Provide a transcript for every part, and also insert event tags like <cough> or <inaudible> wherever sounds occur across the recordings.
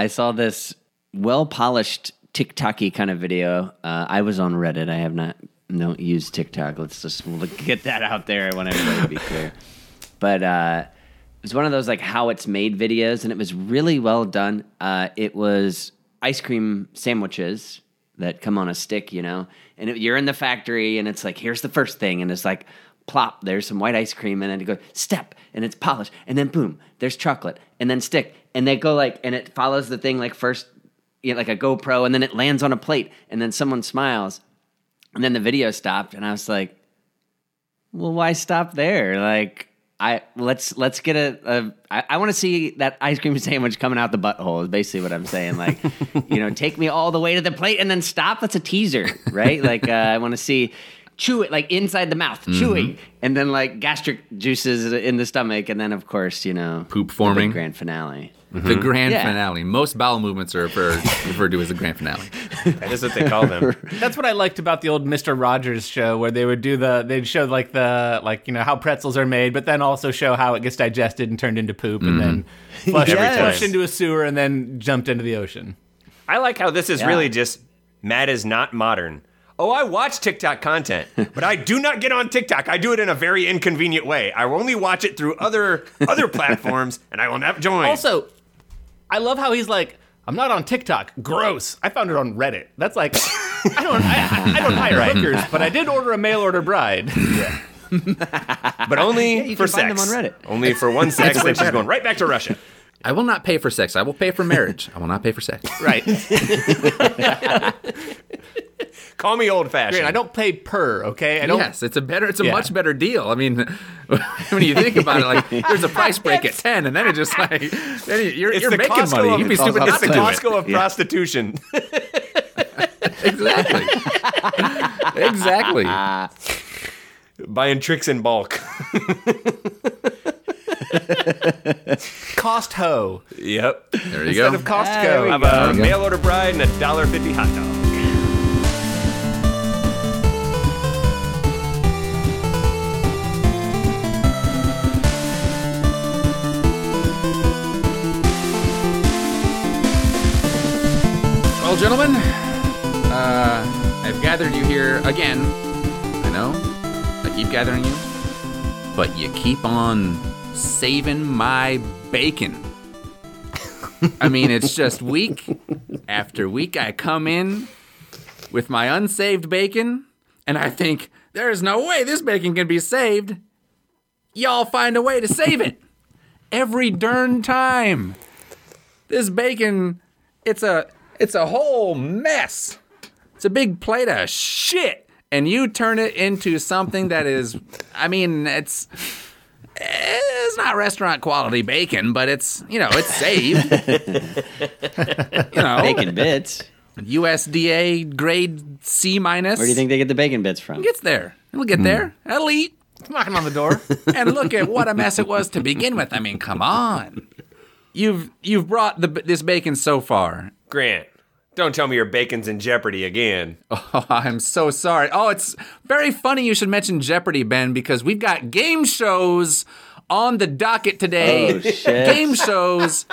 I saw this well polished TikToky kind of video. Uh, I was on Reddit. I have not don't use TikTok. Let's just <laughs> get that out there. I want everybody to be clear. But uh, it was one of those like how it's made videos, and it was really well done. Uh, it was ice cream sandwiches that come on a stick, you know, and it, you're in the factory, and it's like here's the first thing, and it's like plop, there's some white ice cream, and then it goes step, and it's polished, and then boom, there's chocolate, and then stick, and they go like, and it follows the thing like first, you know, like a GoPro, and then it lands on a plate, and then someone smiles, and then the video stopped, and I was like, well, why stop there? Like, I let's let's get a. a I, I want to see that ice cream <laughs> sandwich coming out the butthole. Is basically what I'm saying. Like, <laughs> you know, take me all the way to the plate and then stop. That's a teaser, right? <laughs> like, uh, I want to see chew it like inside the mouth, Mm-hmm. chewing, and then like gastric juices in the stomach, and then of course, you know, Poop the forming. grand finale. The mm-hmm. grand Yeah. finale. Most bowel movements are referred, referred to as the grand finale. <laughs> That is what they call them. That's what I liked about the old Mister Rogers show, where they would do the they'd show like the like you know how pretzels are made, but then also show how it gets digested and turned into poop, and then mm-hmm. <laughs> flushed, Every flushed into a sewer, and then jumped into the ocean. I like how this is Yeah. really just Matt is not modern. Oh, I watch TikTok content, but I do not get on TikTok. I do it in a very inconvenient way. I only watch it through other other platforms, and I will not join. Also, I love how he's like, I'm not on TikTok. Gross. I found it on Reddit. That's like, I don't, I, I don't hire hookers, but I did order a mail order bride. <laughs> but only you for can find sex. them on Reddit. Only for one sex, then she's going right back to Russia. I will not pay for sex. I will pay for marriage. I will not pay for sex. <laughs> right. <laughs> Call me old fashioned. I don't pay per. Okay. I don't. Yes, it's a better. It's a Yeah. much better deal. I mean, <laughs> when you think about it, like there's a price break at ten, and then it just like then you- you're, It's you're the making Costco money. of- You'd be it's stupid not to the do it. Costco of prostitution. Exactly. exactly. Buying tricks in bulk. Cost ho yep. There you go. instead go. of Costco. I have a mail order bride and a dollar fifty hot dog. Well, gentlemen, uh, I've gathered you here again. I know. I keep gathering you. But you keep on saving my bacon. I mean, it's just week after week I come in with my unsaved bacon, and I think, there's no way this bacon can be saved. Y'all find a way to save it. Every darn time. This bacon, it's a it's a whole mess. It's a big plate of shit. And you turn it into something that is I mean, it's eh, it's not restaurant quality bacon, but it's you know, it's saved. you know, Bacon bits. USDA grade C minus. Where do you think they get the bacon bits from? It gets there? It'll get there. Hmm. It'll eat. Knocking on the door. <laughs> And look at what a mess it was to begin with. I mean, come on. You've you've brought the this bacon so far. Grant, don't tell me your bacon's in jeopardy again. <laughs> Oh, I'm so sorry. Oh, it's very funny you should mention Jeopardy, Ben, because we've got game shows on the docket today. Oh, <laughs> shit. Game shows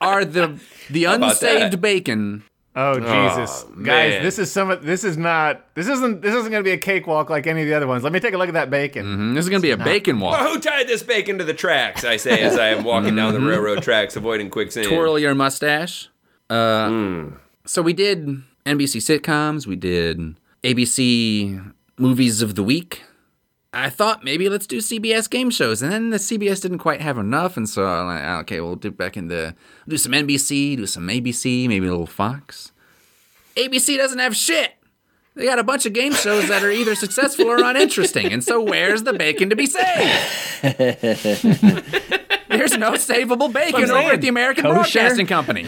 are the the about unsaved bacon. Oh Jesus, Oh, guys! man. This is some. This is not. This isn't. This isn't going to be a cakewalk like any of the other ones. Let me take a look at that bacon. Mm, This is gonna be a bacon walk. Well, who tied this bacon to the tracks? I say as I am walking down the railroad tracks, avoiding quicksand. Twirl your mustache. Uh, So we did NBC sitcoms. We did ABC movies of the week. I thought maybe let's do CBS game shows, and then the CBS didn't quite have enough, and so I'm like, "Ah, okay, we'll dip back into do some NBC, do some ABC, maybe a little Fox. ABC doesn't have shit. They got a bunch of game shows that are either successful or uninteresting, and so where's the bacon to be saved? <laughs> There's no savable bacon That's what I'm over at the American Kosher? Broadcasting Company.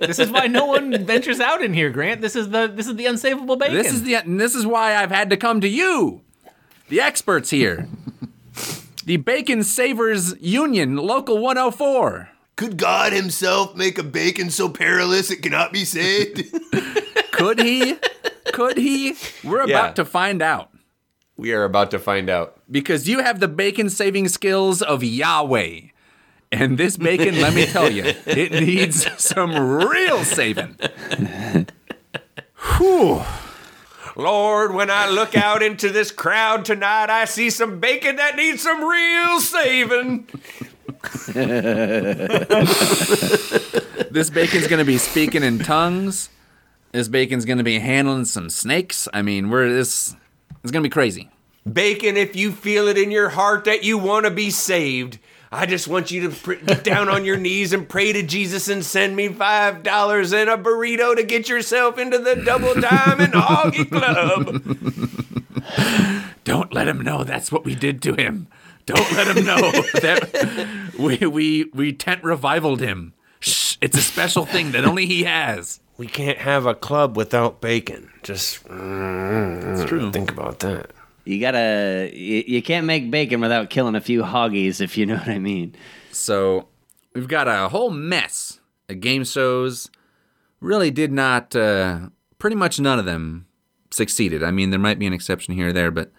This is why no one ventures out in here, Grant. This is the. This is the unsavable bacon. This is the and this is why I've had to come to you, the experts here. the Bacon Savers Union, Local 104. Could God himself make a bacon so perilous it cannot be saved? <laughs> Could he? Could he? We're about to find out. We are about to find out. Because you have the bacon saving skills of Yahweh. And this bacon, let me tell you, it needs some real saving. <laughs> Whew. Lord, when I look out into this crowd tonight, I see some bacon that needs some real saving. This bacon's gonna be speaking in tongues. This bacon's gonna be handling some snakes. I mean, we're this. It's gonna be crazy. Bacon, if you feel it in your heart that you want to be saved, I just want you to pr- get down on your knees and pray to Jesus and send me five dollars and a burrito to get yourself into the double diamond hoggy club. Don't let him know that's what we did to him. Don't let him know <laughs> that we we we tent revivaled him. Shh, it's a special thing that only he has. We can't have a club without bacon. Just mm, It's true. think about that. You gotta. You, you can't make bacon without killing a few hoggies, if you know what I mean. So we've got a whole mess of game shows. Really did not. Uh, pretty much none of them succeeded. I mean, there might be an exception here or there, but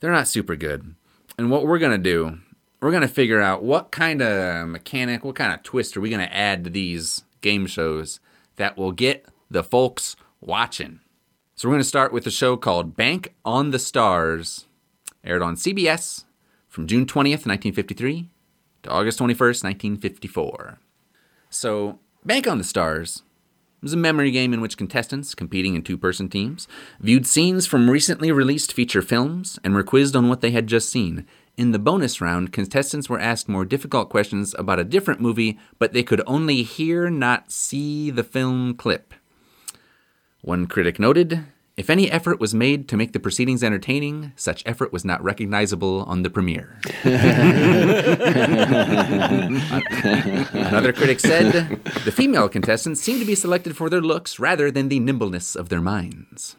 they're not super good. And what we're gonna do, we're gonna figure out what kind of mechanic, what kind of twist are we gonna add to these game shows that will get the folks watching. So we're gonna start with a show called Bank on the Stars, aired on CBS from June 20th, 1953 to August 21st, 1954. So, Bank on the Stars was a memory game in which contestants, competing in two person teams, viewed scenes from recently released feature films and were quizzed on what they had just seen. In the bonus round, contestants were asked more difficult questions about a different movie, but they could only hear, not see the film clip. One critic noted if any effort was made to make the proceedings entertaining, such effort was not recognizable on the premiere. Another critic said the female contestants seemed to be selected for their looks rather than the nimbleness of their minds.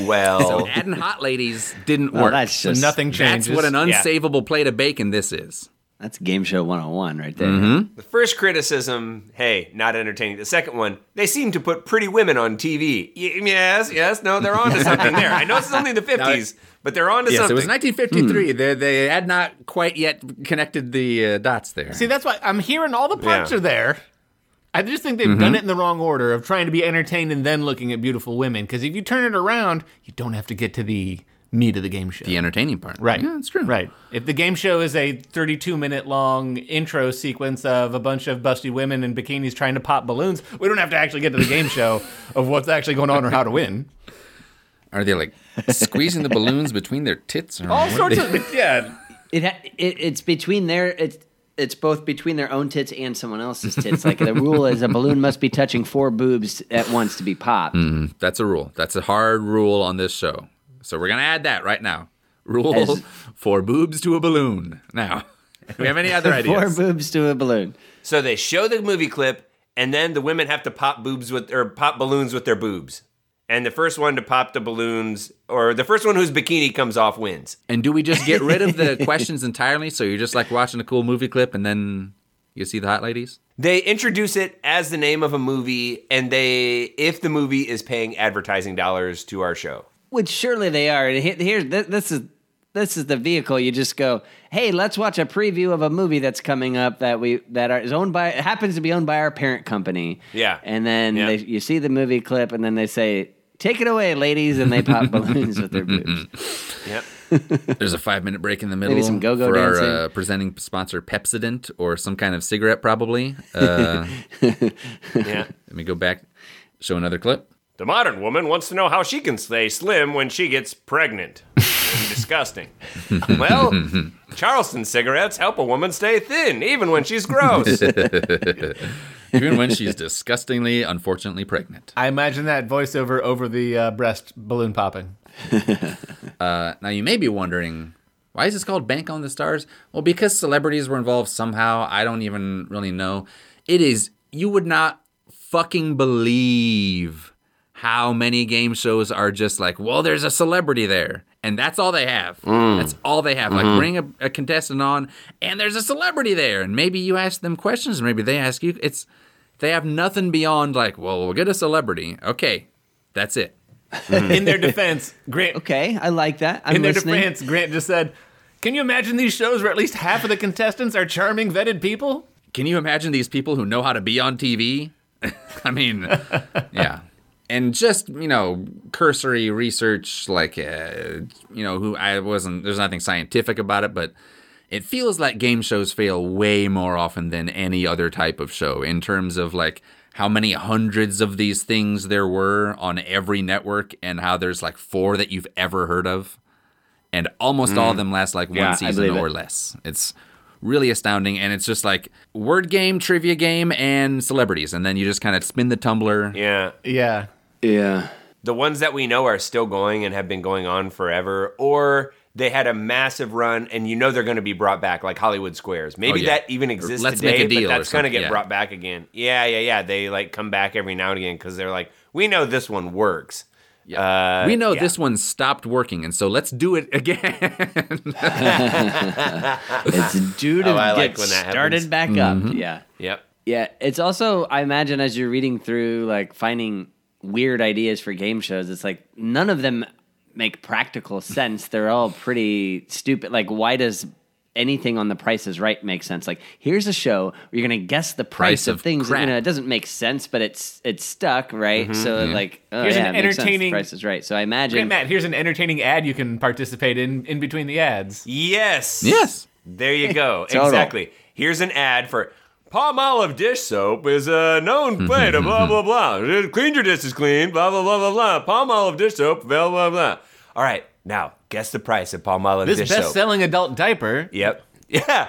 Well, So adding hot ladies didn't Well, work. that's just Nothing That's what an Yeah. unsavable plate of bacon this is. That's game show 101 right there. Mm-hmm. the first criticism, hey, not entertaining. The second one, they seem to put pretty women on TV. Y- yes, yes, no, they're on to <laughs> something there. I know this is only the 50s, but they're on to Yes, something. it was 1953. They, they had not quite yet connected the uh, dots there. See, that's why I'm hearing all the parts Yeah. are there. I just think they've Mm-hmm. done it in the wrong order of trying to be entertained and then looking at beautiful women. Because if you turn it around, you don't have to get to the meat of the game show. the entertaining part. Right. Yeah, that's true. Right. If the game show is a 32 minute long intro sequence of a bunch of busty women in bikinis trying to pop balloons, we don't have to actually get to the game show <laughs> of what's actually going on or how to win. Are they like squeezing the balloons between their tits? Or All sorts they- of <laughs> yeah. It, it it's between their it's it's both between their own tits and someone else's tits. Like the rule is a balloon must be touching four boobs at once to be popped. Mm-hmm. That's a rule. That's a hard rule on this show. So we're gonna add that right now. Rule As- for boobs to a balloon. Now, <laughs> we have any other <laughs> ideas? Four ideas? boobs to a balloon. so they show the movie clip, and then the women have to pop boobs with or pop balloons with their boobs. And the first one to pop the balloons, or the first one whose bikini comes off, wins. And do we just get rid of the <laughs> questions entirely? So you're just like watching a cool movie clip and then you see the hot ladies? They introduce it as the name of a movie, and they, if the movie is paying advertising dollars to our show. Which surely they are. And he- Here's this is this is the vehicle. You just go, hey, let's watch a preview of a movie that's coming up that we that are, is owned by happens to be owned by our parent company. Yeah. and then Yeah. they, you see the movie clip, and then they say, "Take it away, ladies," and they pop <laughs> balloons with their boobs. Yep. <laughs> There's a five minute break in the middle Maybe some go-go for dancing. our uh, presenting sponsor Pepsodent or some kind of cigarette, probably. Uh, <laughs> Yeah. let me go back, show another clip. The modern woman wants to know how she can stay slim when she gets pregnant. <laughs> disgusting. Well, Charleston cigarettes help a woman stay thin, even when she's gross. <laughs> Even when she's disgustingly, unfortunately pregnant. I imagine that voiceover over the uh, breast balloon popping. <laughs> Uh, now you may be wondering, why is this called Bank on the Stars? Well, because celebrities were involved somehow. I don't even really know. It is. You would not fucking believe how many game shows are just like, well, there's a celebrity there, and that's all they have. Mm. That's all they have. Like, mm-hmm. bring a, a contestant on, and there's a celebrity there, and maybe you ask them questions, and maybe they ask you. It's they have nothing beyond like, well, we'll get a celebrity. Okay, that's it. <laughs> In their defense, Grant. Okay, I like that. I'm in their listening. defense, Grant just said, "Can you imagine these shows where at least half of the contestants are charming, vetted people?" can you imagine these people who know how to be on TV? <laughs> I mean, yeah. And just, you know, cursory research, like, uh, you know, who I wasn't, there's nothing scientific about it, but it feels like game shows fail way more often than any other type of show in terms of like how many hundreds of these things there were on every network and how there's like four that you've ever heard of. And almost all of them last like one Yeah, season or it. less. It's really astounding. And it's just like word game, trivia game, and celebrities. And then you just kind of spin the tumbler. Yeah. Yeah. Yeah. The ones that we know are still going and have been going on forever, or they had a massive run and you know they're going to be brought back, like Hollywood Squares. Maybe Oh, yeah. that even exists Let's today, Make a Deal but that's going to get yeah. brought back again. Yeah, yeah, yeah. They like come back every now and again because they're like, we know this one works. Uh, we know yeah. this one stopped working, and so let's do it again. <laughs> It's due to Oh, I get like when that started happens. back up. Yeah. Yep. Yeah. It's also, I imagine, as you're reading through, like finding weird ideas for game shows, it's like none of them make practical <laughs> sense. They're all pretty stupid. Like, why does anything on the price is right make sense? Like, here's a show where you're going to guess the price, Price of, of things. crap. You know, it doesn't make sense, but it's it's stuck, right? Mm-hmm, so, mm-hmm. like, oh, Here's yeah, an it makes entertaining- price is right. So, I Okay, imagine. Matt, here's an entertaining ad you can participate in in between the ads. Yes. yes. There you go. <laughs> Total. exactly. Here's an ad for Palmolive dish soap is a known mm-hmm, play to blah blah mm-hmm. blah. Clean your dishes clean. Blah blah blah blah blah. Palmolive dish soap. Blah blah blah. All right, now guess the price of Palmolive This dish soap. This best-selling adult diaper. Yep. <laughs> Yeah.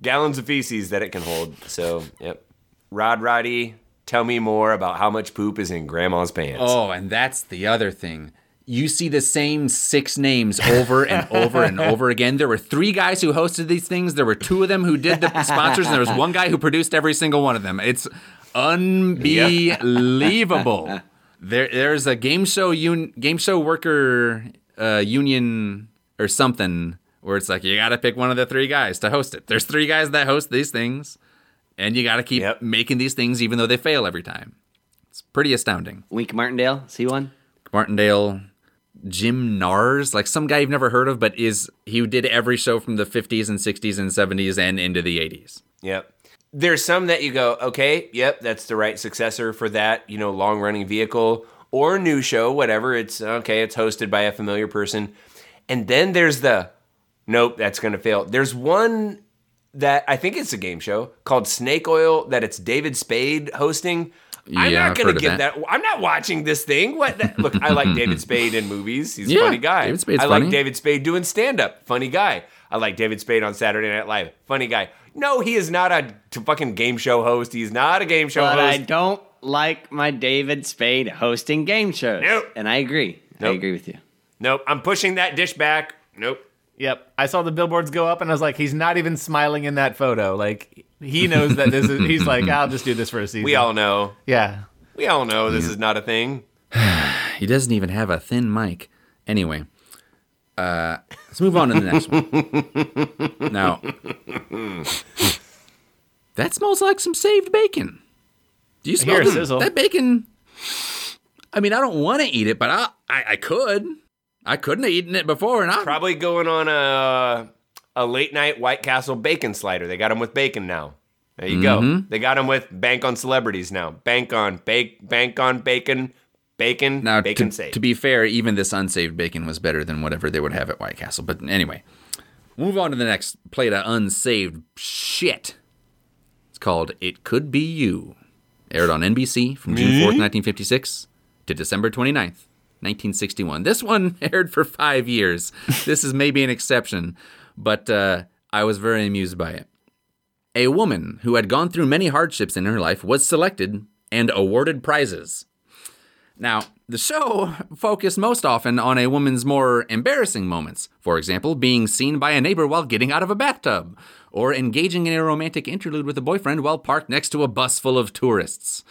Gallons of feces that it can hold. So yep. Rod Roddy, tell me more about how much poop is in Grandma's pants. Oh, and that's the other thing. You see the same six names over and over and <laughs> over again. There were three guys who hosted these things. There were two of them who did the <laughs> sponsors, and there was one guy who produced every single one of them. It's unbelievable. <laughs> There, there's a game show un, game show worker uh, union or something where it's like you got to pick one of the three guys to host it. There's three guys that host these things, and you got to keep Yep. making these things even though they fail every time. It's pretty astounding. Wink Martindale, see one? Martindale, Jim Nars, like some guy you've never heard of, but is he did every show from the 50s and 60s and 70s and into the 80s. Yep. There's some that you go, okay, yep, that's the right successor for that, you know, long running vehicle or new show, whatever. It's okay, it's hosted by a familiar person. And then there's the, nope, that's going to fail. There's one that I think it's a game show called Snake Oil that it's David Spade hosting. I'm Yeah, not going to of give that. that. I'm not watching this thing. What? That, look, I like David <laughs> Spade in movies. He's a funny guy. David Spade's I like. David Spade doing stand up. Funny guy. I like David Spade on Saturday Night Live. Funny guy. No, he is not a fucking game show host. He's not a game show But I don't like my David Spade hosting game shows. Nope. And I agree. I agree with you. Nope. I'm pushing that dish back. Nope. Yep. I saw the billboards go up and I was like, he's not even smiling in that photo. Like he knows that this is he's like, <laughs> I'll just do this for a season. We all know. Yeah. We all know this is not a thing. <sighs> He doesn't even have a thin mic. Anyway, uh, let's move on to the next one. <laughs> Now, that smells like some saved bacon. Do you smell hear the- sizzle. that bacon? I mean, I don't want to eat it, but I, I, I could. I couldn't have eaten it before, and I Probably going on a a late night White Castle bacon slider. They got them with bacon now. There you go. Mm-hmm. They got them with bank on celebrities now. Bank on bake, bank on bacon, bacon, Now, bacon to, safe. to be fair, even this unsaved bacon was better than whatever they would have at White Castle. But anyway, move on to the next plate of unsaved shit. It's called It Could Be You. Aired on NBC from June 4th, 1956 to December 29th, 1961. This one <laughs> aired for five years. this is maybe an exception, but uh, I was very amused by it. A woman who had gone through many hardships in her life was selected and awarded prizes. Now, the show focused most often on a woman's more embarrassing moments. For example, being seen by a neighbor while getting out of a bathtub, or engaging in a romantic interlude with a boyfriend while parked next to a bus full of tourists.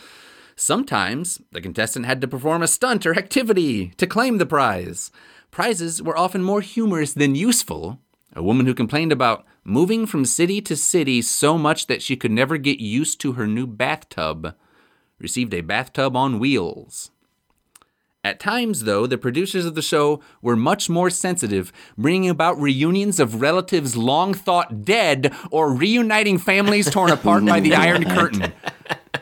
Sometimes, the contestant had to perform a stunt or activity to claim the prize. Prizes were often more humorous than useful. A woman who complained about moving from city to city so much that she could never get used to her new bathtub received a bathtub on wheels. At times, though, the producers of the show were much more sensitive, bringing about reunions of relatives long thought dead or reuniting families torn apart by the <laughs> Iron Curtain.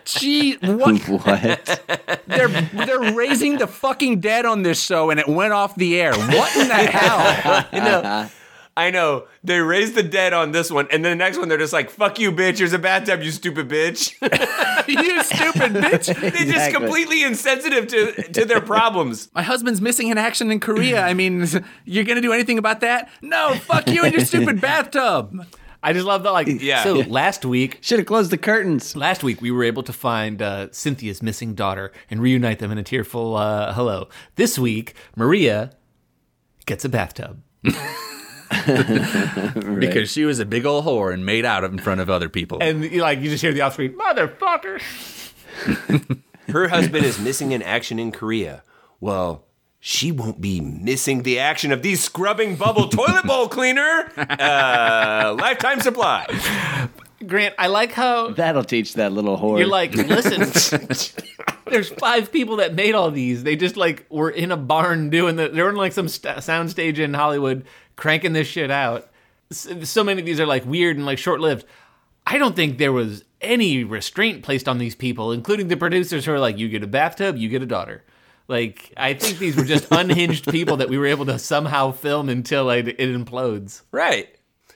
Gee, what? <laughs> What? They're they're raising the fucking dead on this show, and it went off the air. What in the hell? <laughs> I know. I know. They raised the dead on this one, and then the next one they're just like, "Fuck you, bitch! Here's a bathtub, you stupid bitch." <laughs> you stupid bitch! They're just completely insensitive to to their problems. My husband's missing in action in Korea. I mean, <laughs> you're gonna do anything about that? No, fuck you and your stupid <laughs> bathtub. I just love that. Like, Yeah. So last week, Should have closed the curtains. last week we were able to find uh, Cynthia's missing daughter and reunite them in a tearful uh, hello. This week, Maria gets a bathtub. <laughs> Because she was a big old whore and made out in front of other people. And like you just hear the off screen, motherfucker. <laughs> Her husband is missing in action in Korea. Well, she won't be missing the action of these scrubbing bubble toilet bowl cleaner. Uh, lifetime supply. Grant, I like how That'll teach that little whore. you're like, listen, <laughs> there's five people that made all these. They just like were in a barn doing the. They're in like some st- sound stage in Hollywood cranking this shit out. S- So many of these are like weird and like short lived. I don't think there was any restraint placed on these people, including the producers who are like, you get a bathtub, you get a daughter. Like, I think these were just <laughs> unhinged people that we were able to somehow film until it, it implodes. Right.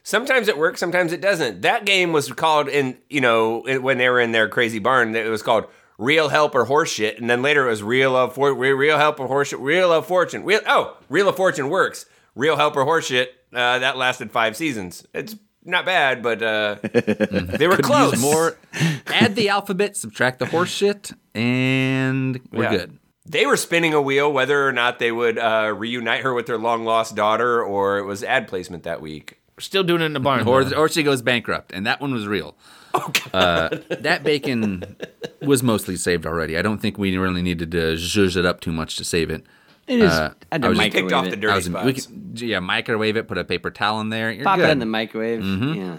Sometimes it works, sometimes it doesn't. That game was called in, you know, when they were in their crazy barn, it was called Real Help or Horseshit, and then later it was Real of For- Real Help or Horseshit, Real of Fortune. Real oh, Real of Fortune works. Real Help or Horseshit. Uh, that lasted five seasons. It's not bad, but uh, <laughs> they were Could close. more. <laughs> Add the alphabet, subtract the horseshit, and we're Yeah. good. They were spinning a wheel whether or not they would uh, reunite her with their long lost daughter, or it was ad placement that week. We're still doing it in the barn. Or, or she goes bankrupt, and that one was real. <laughs> Uh, that bacon was mostly saved already. I don't think we really needed to zhuzh it up too much to save it. It is. uh, I had I to was- Picked microwave off it. the I dirty was, spots. we could, yeah, microwave it, put a paper towel in there. You're Pop good. it in the microwave. Yeah.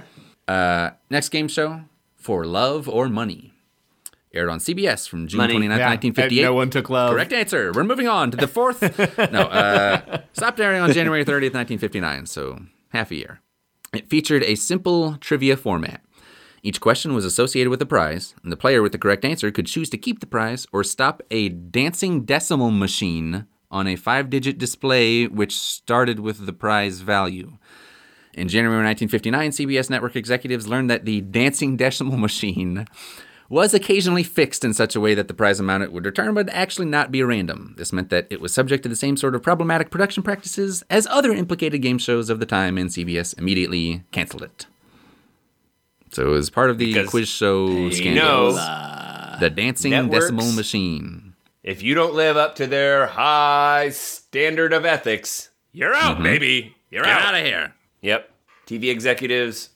Uh, next game show for love or money aired on CBS from June Money. 29th, Yeah, 1958. no one took love. Correct answer. We're moving on to the fourth. <laughs> no, uh, stopped airing on January 30th, 1959, so half a year. It featured a simple trivia format. Each question was associated with a prize, and the player with the correct answer could choose to keep the prize or stop a dancing decimal machine on a five digit display which started with the prize value. In January 1959, CBS network executives learned that the dancing decimal machine was occasionally fixed in such a way that the prize amount it would return would actually not be random. This meant that it was subject to the same sort of problematic production practices as other implicated game shows of the time, and CBS immediately canceled it. So it was part of the Because quiz show scandal. the dancing decimal machine. If you don't live up to their high standard of ethics, you're out, mm-hmm. baby. You're Get out. out of here. Yep. TV executives,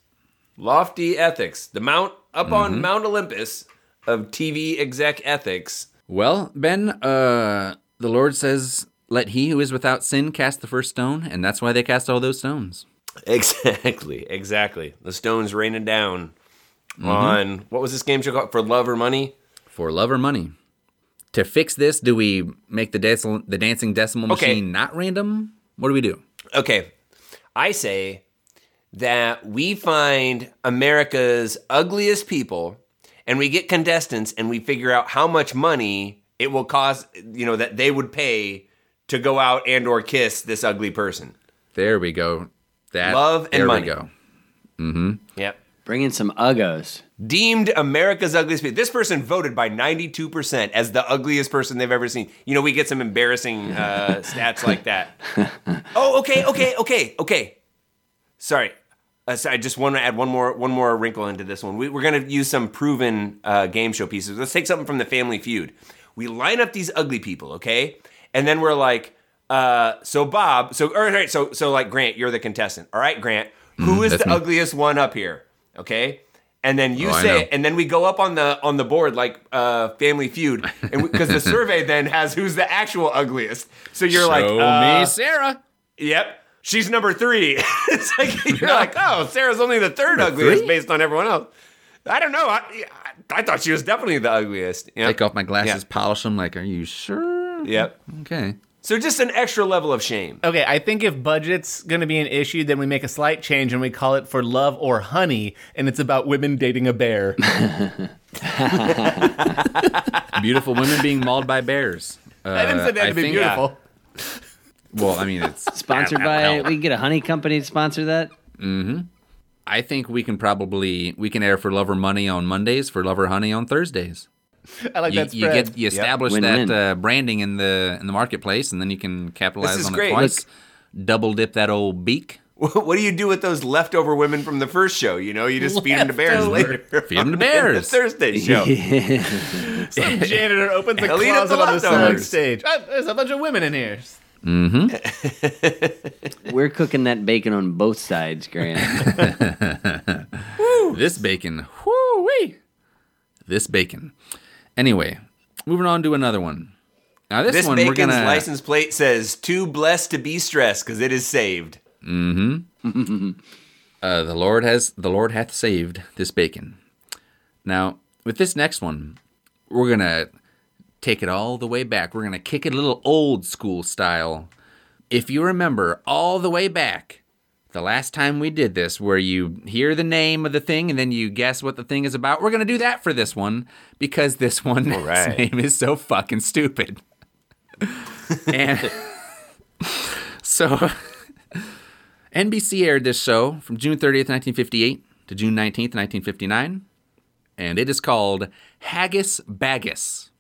lofty ethics. The mount up on mm-hmm. Mount Olympus of TV exec ethics. Well, Ben, uh, the Lord says, "Let he who is without sin cast the first stone," and that's why they cast all those stones. Exactly. Exactly. The stones raining down mm-hmm. on what was this game show called? For love or money? for love or money. To fix this, do we make the decimal, the dancing decimal Okay. machine not random? What do we do? Okay. I say that we find America's ugliest people and we get contestants and we figure out how much money it will cost, you know, that they would pay to go out and or kiss this ugly person. There we go. That Love and there money. we go. Mm-hmm. Yep. Bring in some uggos. Deemed America's ugliest people. This person voted by 92% as the ugliest person they've ever seen. You know, we get some embarrassing uh, <laughs> stats like that. Oh, okay, okay, okay, okay. Sorry. Uh, so I just want to add one more one more wrinkle into this one. We, we're going to use some proven uh, game show pieces. Let's take something from the Family Feud. We line up these ugly people, okay, and then we're like, uh, so Bob, so all right, so so like Grant, you're the contestant. All right, Grant, who is that's the me. ugliest one up here? Okay, and then you Oh, say, it, and then we go up on the on the board like uh, Family Feud, and because the <laughs> survey then has who's the actual ugliest. So you're like, Show uh, me Sarah. Yep. She's number three. <laughs> it's like you're like, oh, Sarah's only the third ugliest three? based on everyone else. I don't know. I, I thought she was definitely the ugliest. Yep. Take off my glasses, Yeah. polish them. Like, are you sure? Yep. Okay. So just an extra level of shame. Okay, I think if budget's going to be an issue, then we make a slight change and we call it for love or honey, and it's about women dating a bear. <laughs> Beautiful women being mauled by bears. Uh, I didn't say they had to be think- beautiful. <laughs> Well, I mean, it's <laughs> Sponsored by, we can get a honey company to sponsor that. Mm-hmm. I think we can probably we can air for Love or Money on Mondays, for Love or Honey on Thursdays. <laughs> I like You, that you get you establish Win-win. that uh, branding in the in the marketplace, and then you can capitalize on great. it twice. Double dip that old beak. <laughs> What do you do with those leftover women from the first show? You know, you just feed them to bears Leftover. later. <laughs> Feed 'em to on bears. The Thursday show. Some janitor opens a Hell, up closet the on the side stage. There's a bunch of women in here. We're cooking that bacon on both sides, Grant. This bacon, whoo wee. This bacon. Anyway, moving on to another one. Now this, This one bacon's we're gonna license plate says "Too blessed to be stressed" because it is saved. Mm <laughs> uh, the Lord has the Lord hath saved this bacon. Now with this next one, we're gonna take it all the way back. We're gonna kick it a little old school style. If you remember all the way back, the last time we did this, where you hear the name of the thing and then you guess what the thing is about, we're gonna do that for this one because this one's <laughs> right. name is so fucking stupid. <laughs> and so NBC aired this show from June 30th, 1958 to June 19th, 1959, and it is called Haggis Baggis.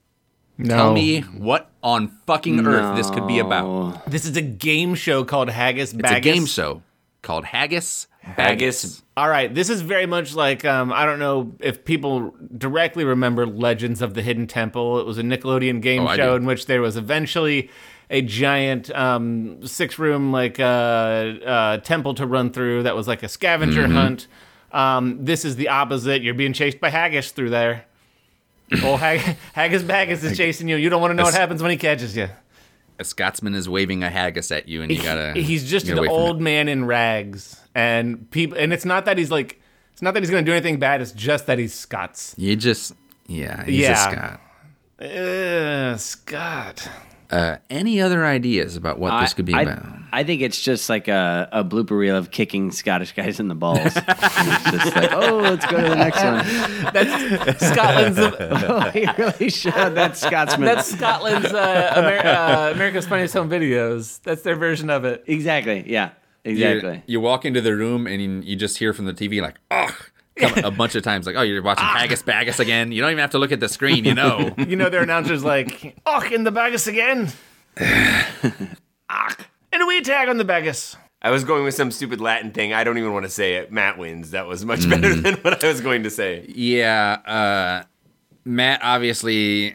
No. Tell me what on fucking earth this could be about. This is a game show called Haggis Baggis. It's a game show called Haggis Haggis. All right, this is very much like um, I don't know if people directly remember Legends of the Hidden Temple. It was a Nickelodeon game Oh, show in which there was eventually a giant um, six-room like uh, uh, temple to run through that was like a scavenger Mm-hmm. hunt. Um, this is the opposite. You're being chased by Haggis through there. Oh, Hag- <laughs> Haggis Baggis is chasing you. You don't want to know what happens when he catches you. A Scotsman is waving a haggis at you, and you gotta. he's just an old man in rags and people and it's not that he's like it's not that he's gonna do anything bad it's just that he's scots You just, yeah, he's Yeah. a Scot. uh, scott Uh, any other ideas about what this could be I, about? I think it's just like a, a blooper reel of kicking Scottish guys in the balls. <laughs> It's just like, oh, let's go to the next one. that's scotland's <laughs> Oh, he really showed <laughs> that Scotsman. that's scotland's uh, Amer- uh, america's funniest home videos that's their version of it exactly, yeah, exactly. You, walk into the room and you, you just hear from the TV like, ugh, come <laughs> a bunch of times like, oh, you're watching Haggis Baggis again. You don't even have to look at the screen, you know. <laughs> you know their announcers like och in the bagus again <sighs> och and a wee tag on the bagus I was going with some stupid Latin thing. I don't even want to say it. Matt wins. That was much better than what I was going to say. yeah, uh, Matt, obviously,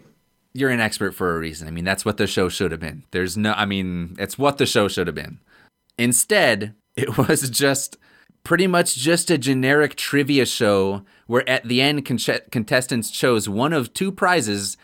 you're an expert for a reason. I mean, that's what the show should have been. There's no, I mean, it's what the show should have been. Instead, <laughs> it was just pretty much just a generic trivia show where at the end con- contestants chose one of two prizes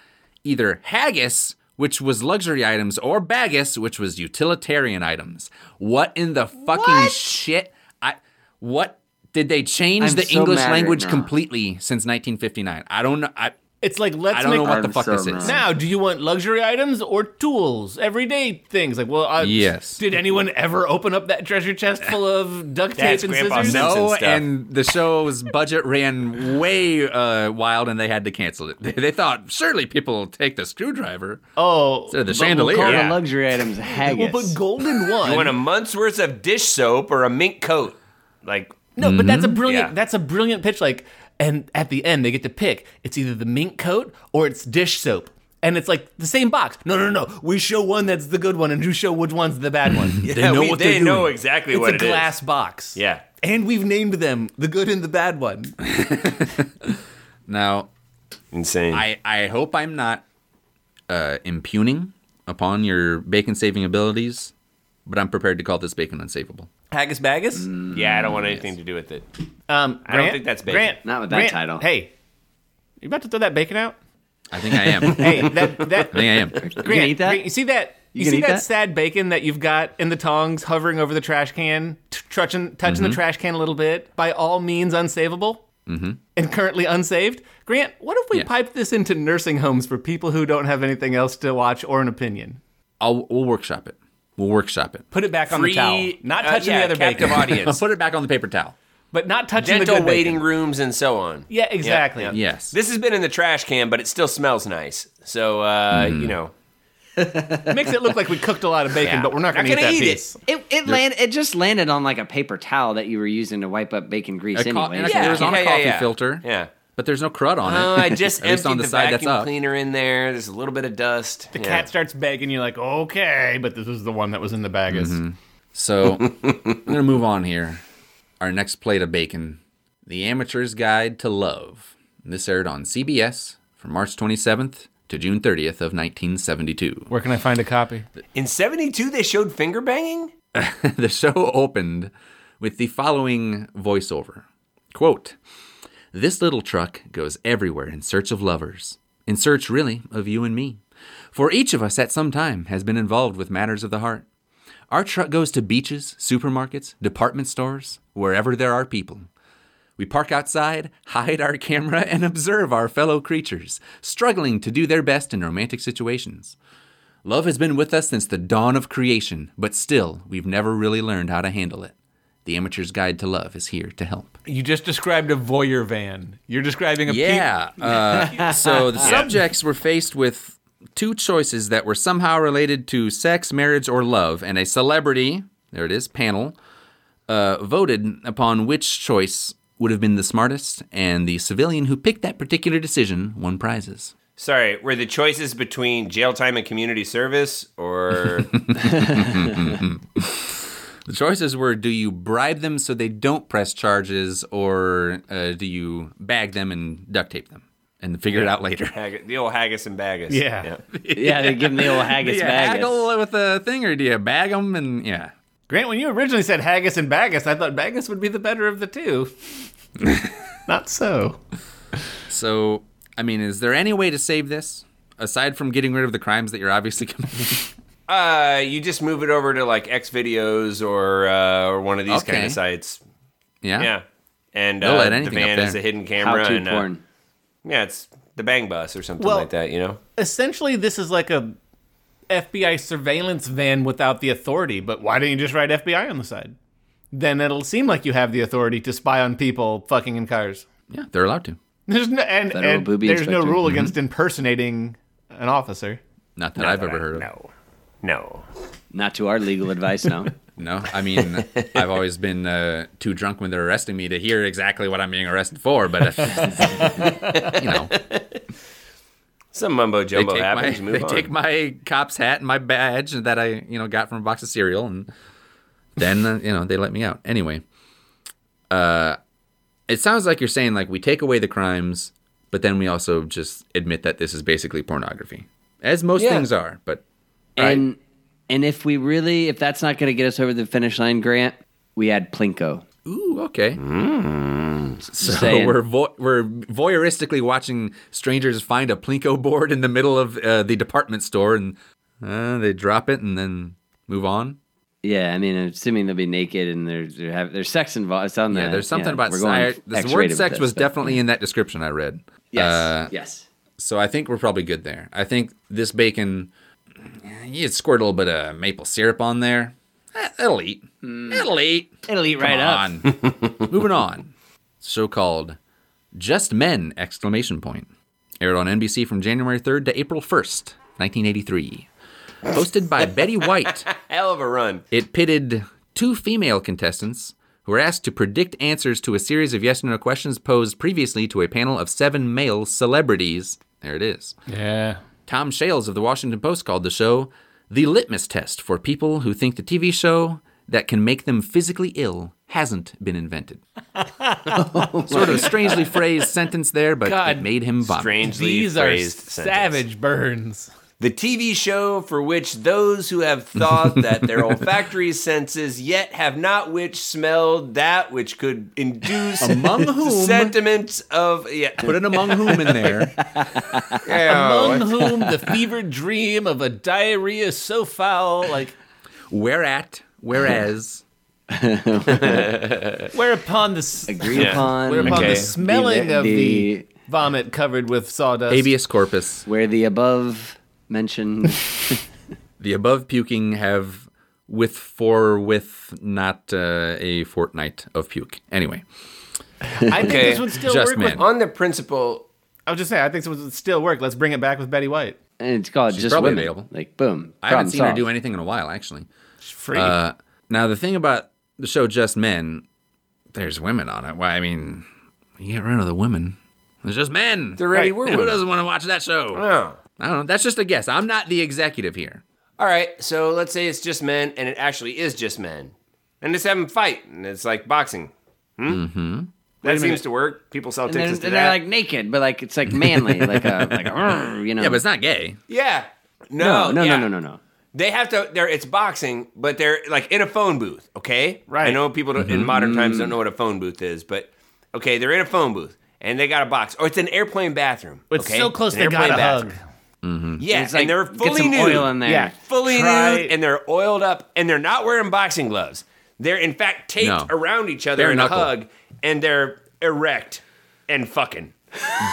either haggis, which was luxury items, or baggis, which was utilitarian items. What in the fucking shit? I what did they change I'm the so English right language completely since 1959? I don't know. I, it's like let's I don't make know what the fuck so this is. Now, do you want luxury items or tools, everyday things? Like, well, uh, Yes. Did anyone ever open up that treasure chest full of <laughs> duct tape That's and Grandpa scissors? No, stuff. and the show's budget ran way uh, wild, and they had to cancel it. They, <laughs> they thought surely people will take the screwdriver Oh, instead of the But we'll chandelier. call Yeah. the luxury items <laughs> haggis. well, but golden one. You want a month's worth of dish soap or a mink coat? Like, no, but that's a brilliant. Yeah. That's a brilliant pitch. Like, and at the end they get to pick. It's either the mink coat or it's dish soap. And it's like the same box. No, no, no. We show one that's the good one, and you show which one's the bad one. <laughs> <laughs> yeah, know we- what they they're know doing. exactly it's what a it is. glass box. Yeah. <laughs> And we've named them the good and the bad one. Now, Insane. I, I hope I'm not uh, impugning upon your bacon saving abilities, but I'm prepared to call this bacon unsavable. Haggis Baggis. yeah, I don't want anything to do with it. Um, I don't think that's bacon. Grant, Not with that Grant, title. Hey, you about to throw that bacon out? I think I am. I <laughs> Hey, that that think I am. Grant, gonna eat that? Grant, you see that? You, You see that, that? sad bacon that you've got in the tongs hovering over the trash can, t- touching touching Mm-hmm. the trash can a little bit? By all means, unsavable. and currently unsaved. Grant, what if we Yeah. pipe this into nursing homes for people who don't have anything else to watch or an opinion? I'll we'll workshop it. We'll workshop it. Put it back on Free, the towel. Not uh, touching yeah, the other captive bacon. <laughs> audience. I'll put it back on the paper towel. but not touching the Dental good waiting bacon. rooms and so on. Yeah, exactly. Yeah, Yes. This has been in the trash can, but it still smells nice. So uh, Mm-hmm. you know, <laughs> makes it look like we cooked a lot of bacon, Yeah. but we're not Not going to eat gonna that eat it. piece. It it land it just landed on like a paper towel that you were using to wipe up bacon grease A co- anyway. and Yeah, it was on yeah, a yeah, coffee yeah. filter. yeah. But there's no crud on it. Oh, I just <laughs> emptied on the, the, side that's vacuum up. cleaner in there. There's a little bit of dust. The Yeah. cat starts begging. You're like, okay, but this was the one that was in the bagus. Mm-hmm. So <laughs> I'm gonna move on here. Our next plate of bacon, The Amateur's Guide to Love. This aired on CBS from March 27th to June 30th of 1972. Where can I find a copy? In '72, they showed finger banging. <laughs> the show opened with the following voiceover quote this little truck goes everywhere in search of lovers in search really of you and me for each of us at some time has been involved with matters of the heart our truck goes to beaches supermarkets department stores wherever there are people we park outside, hide our camera, and observe our fellow creatures, struggling to do their best in romantic situations. Love has been with us since the dawn of creation, but still, we've never really learned how to handle it. The Amateur's Guide to Love is here to help. You just described a voyeur van. You're describing a peop- Yeah. Uh, so <laughs> the subjects were faced with two choices that were somehow related to sex, marriage, or love, and a celebrity, there it is, panel, uh, voted upon which choice would have been the smartest, and the civilian who picked that particular decision won prizes. Sorry, were the choices between jail time and community service, or <laughs> <laughs> The choices were do you bribe them so they don't press charges, or uh, do you bag them and duct tape them and figure it out later? <laughs> Hag- the old haggis and baggis? Yeah. yeah, <laughs> they give him the old Do haggis you baggis. haggle with a thing, or do you bag them and yeah? Grant, when you originally said haggis and bagus, I thought bagus would be the better of the two. <laughs> Not so. So, I mean, is there any way to save this aside from getting rid of the crimes that you're obviously committing? Uh, you just move it over to like X videos or uh, or one of these kind of sites. yeah. Yeah, and They'll uh, let the van up is a hidden How camera, to and uh, yeah, it's the Bang Bus or something Well- like that. You know. Essentially, this is like a FBI surveillance van without the authority. But why don't you just write FBI on the side? Then it'll seem like you have the authority to spy on people fucking in cars. Yeah, they're allowed to. There's no and, and booby there's no inspector. rule against impersonating an officer. Not that I've ever heard of. No, no. Not to our legal advice, no. <laughs> No, I mean, I've always been uh, too drunk when they're arresting me to hear exactly what I'm being arrested for. But if, <laughs> you know, Some mumbo they jumbo take my happens. Move <laughs> they on. take my cop's hat and my badge that I you know got from a box of cereal, and then uh, you know they let me out. Anyway, uh, it sounds like you're saying like we take away the crimes, but then we also just admit that this is basically pornography, as most Yeah. things are. But And and if we really, if that's not going to get us over the finish line, Grant, we add Plinko. ooh, okay. So saying. we're vo- we're voyeuristically watching strangers find a plinko board in the middle of uh, the department store, and uh, they drop it and then move on. Yeah, I mean, assuming they'll be naked and there's there have, there's sex involved. It's on Yeah, the, there's something about we're I, the word sex this, was but- definitely in that description I read. yes, Uh, yes. So I think we're probably good there. I think this bacon, you would squirt a little bit of maple syrup on there. Eh, It'll eat. It'll eat. It'll eat right up. <laughs> Moving on. So-called Just Men! Exclamation point. Aired on NBC from January 3rd to April 1st, 1983. Hosted by <laughs> Betty White. Hell of a run. It pitted two female contestants who were asked to predict answers to a series of yes or no questions posed previously to a panel of seven male celebrities. There it is. Yeah. Tom Shales of the Washington Post called the show the litmus test for people who think the TV show that can make them physically ill hasn't been invented. <laughs> <laughs> sort of a strangely phrased sentence there, but God, it made him vomit. Strangely These are phrased sentence. savage burns. The TV show for which those who have thought <laughs> that their olfactory senses yet have not which smelled that which could induce Among <laughs> whom- sentiments of yeah. Put an among whom in there. <laughs> Among whom the fevered dream of a diarrhea so foul, like Whereat, whereas, Whereupon the s- Agreed upon. whereupon Okay. the smelling of the the- vomit covered with sawdust. Habeas corpus. where the above mentioned <laughs> The above puking have with for with not uh, a fortnight of puke. Anyway, I think Okay. this would still Just work. With, On the principle, I was just saying, I think this would still work. Let's bring it back with Betty White. and it's called just probably women. available. Like boom. I haven't problem seen her do anything in a while, actually. It's free. Uh, now the thing about the show Just Men, there's women on it. Why? I mean, you get rid of the women. There's just men. There already Right. Who women. doesn't want to watch that show? oh. I don't know. That's just a guess. I'm not the executive here. All right, so let's say it's just men, and it actually is just men, and just having them fight, and it's like boxing. Hmm. Mm-hmm. That seems to work. People sell And, then, tickets and to they're like naked, but like it's like manly, <laughs> like a like a you know. Yeah, but it's not gay. yeah. no, No, no, yeah. no, no, no, no. They have to. They're it's boxing, but they're like in a phone booth. Okay, Right. I know people don't, in modern times don't know what a phone booth is, but okay, they're in a phone booth and they got a box, or it's an airplane bathroom. it's okay? so close An they airplane got a bathroom. hug. Yeah, It's like and they're get fully some nude. oil in there. Yeah. fully Try- nude, and they're oiled up, and they're not wearing boxing gloves. They're in fact taped No. around each other Bare in knuckle. a hug, and they're erect and fucking.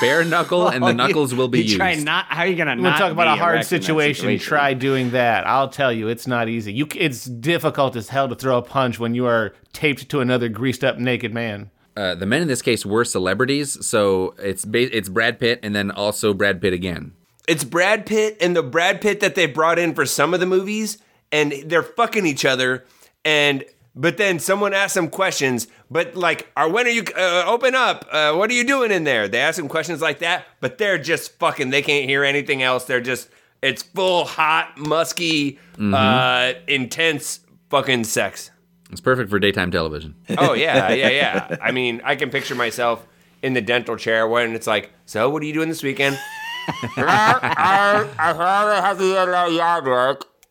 Bare knuckle and the <laughs> knuckles will be you used. Try not. How are you gonna I'm not talk about be a hard erect in that situation. Try doing that. I'll tell you, it's not easy. You, it's difficult as hell to throw a punch when you are taped to another greased up naked man. uh, the men in this case were celebrities, so it's ba- it's Brad Pitt and then also Brad Pitt again. It's Brad Pitt and the Brad Pitt that they brought in for some of the movies, and they're fucking each other. And but then someone asks them questions, but like, "Are when are you uh, open up? Uh, what are you doing in there?" They ask them questions like that, but they're just fucking. They can't hear anything else. They're just it's full hot, musky, uh, intense fucking sex. It's perfect for daytime television. <laughs> Oh yeah, yeah, yeah. I mean, I can picture myself in the dental chair when it's like, "So, what are you doing this weekend?"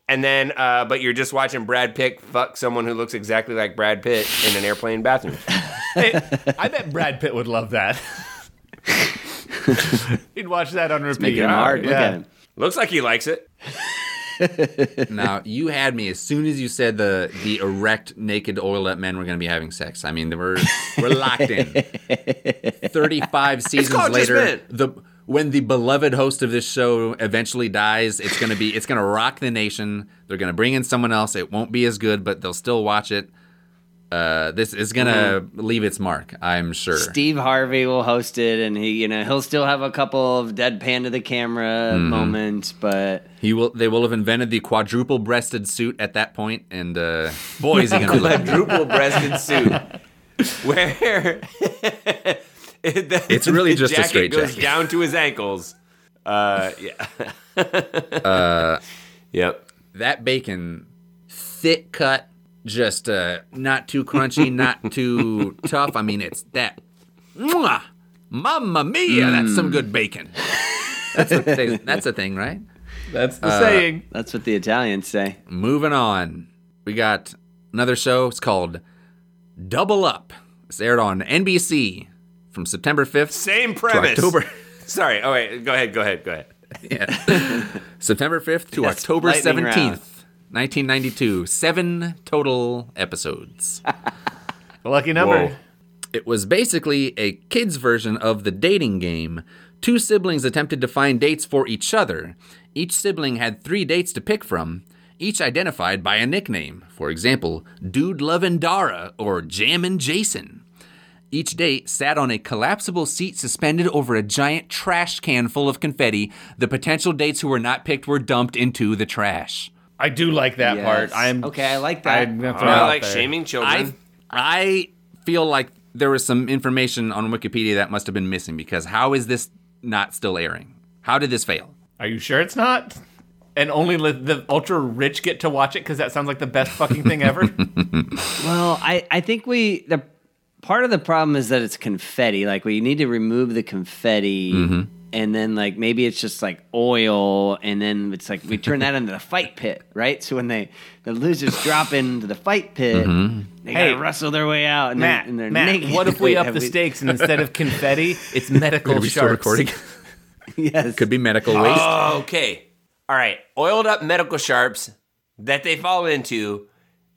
And then, uh, but you're just watching Brad Pitt fuck someone who looks exactly like Brad Pitt in an airplane bathroom. <laughs> Hey, I bet Brad Pitt would love that. <laughs> He'd watch that on repeat. Making him hard. Look Yeah. at him. Looks like he likes it. <laughs> now you had me as soon as you said the the erect, naked, oiled up men were going to be having sex. I mean, they were we're locked in. Thirty five seasons called Just later, Men. the when the beloved host of this show eventually dies, it's gonna be it's gonna rock the nation. They're gonna bring in someone else. It won't be as good, but they'll still watch it. Uh, this is gonna leave its mark, I'm sure. Steve Harvey will host it, and he, you know, he'll still have a couple of deadpan to the camera Mm-hmm. moments, but He will. They will have invented the quadruple breasted suit at that point, and uh, boy, is he gonna <laughs> look. Quadruple breasted suit. <laughs> Where <laughs> <laughs> it, It's really the just a jacket straight goes jacket. down to his ankles. Uh, yeah. <laughs> uh, yep. that bacon thick cut just uh not too crunchy not <laughs> too tough i mean it's that Mwah! mamma mia that's some good bacon that's a thing, that's a thing right That's the saying. that's what the Italians say. moving on we got another show it's called double up it's aired on nbc from september 5th Same to premise. october <laughs> Sorry. Oh wait. Go ahead. Go ahead. Go ahead. yeah. <laughs> September 5th to Yes, October 17th, round. 1992. Seven total episodes. <laughs> Lucky number. Whoa. It was basically a kid's version of the dating game. Two siblings attempted to find dates for each other. Each sibling had three dates to pick from, each identified by a nickname. For example, Dude Lovin' Dara or Jammin' Jason. Each date sat on a collapsible seat suspended over a giant trash can full of confetti. The potential dates who were not picked were dumped into the trash. I do like that Yes. part. I'm okay. I like that. I'm gonna throw I out like there. shaming children. I I feel like there was some information on Wikipedia that must have been missing because how is this not still airing? How did this fail? Are you sure it's not? And only the ultra rich get to watch it because that sounds like the best fucking thing ever. <laughs> Well, I, I think we the part of the problem is that it's confetti. Like we need to remove the confetti, Mm-hmm. and then like maybe it's just like oil, and then it's like we turn that into the fight pit, right? So when they the losers drop into the fight pit, Mm-hmm. they Hey, gotta wrestle their way out, and, Matt, they're, and they're Matt, naked. what if we <laughs> up Have the stakes and <laughs> instead of confetti, it's medical Are we still sharks? recording? <laughs> Yes, Could be medical waste. Oh, okay. All right. Oiled up medical sharps that they fall into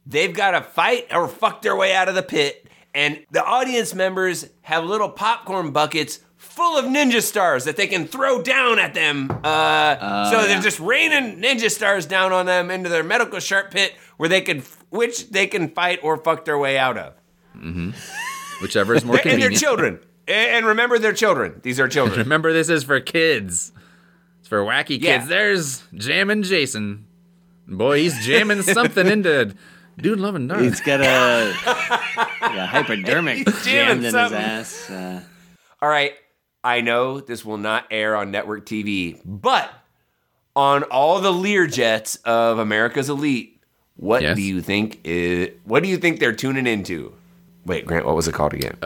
they've got to fight or fuck their way out of the pit, and the audience members have little popcorn buckets full of ninja stars that they can throw down at them. Uh, so they're just raining ninja stars down on them into their medical shark pit, where they can, which they can fight or fuck their way out of. Mm-hmm. Whichever is <laughs> more and convenient. they're children. And and remember, they're children. These are children. <laughs> Remember, this is for kids. It's for wacky kids. Yeah. There's Jammin' Jason. Boy, he's jamming <laughs> something into Dude Loving Dark. He's got a, a <laughs> hypodermic He's jammed in his ass. Uh, All right, I know this will not air on network TV, but on all the Learjets of America's Elite, what Yes. do you think is? What do you think they're tuning into? Wait, Grant, what was it called again?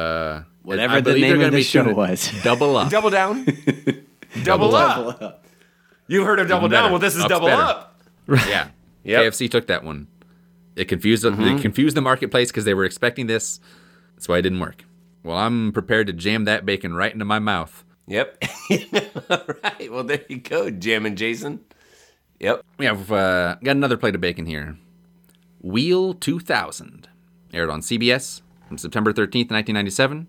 whatever I the name of the show was. <laughs> Double up. double down. <laughs> double, up. You heard of double down? Well, this is Up's double better. up. Yeah. Yep. KFC took that one. It confused the, Mm-hmm. it confused the marketplace because they were expecting this. That's why it didn't work. Well, I'm prepared to jam that bacon right into my mouth. Yep. all <laughs> right. Well, there you go, Jam and Jason. Yep. We have uh, got another plate of bacon here. Wheel 2000 aired on CBS from September 13th, 1997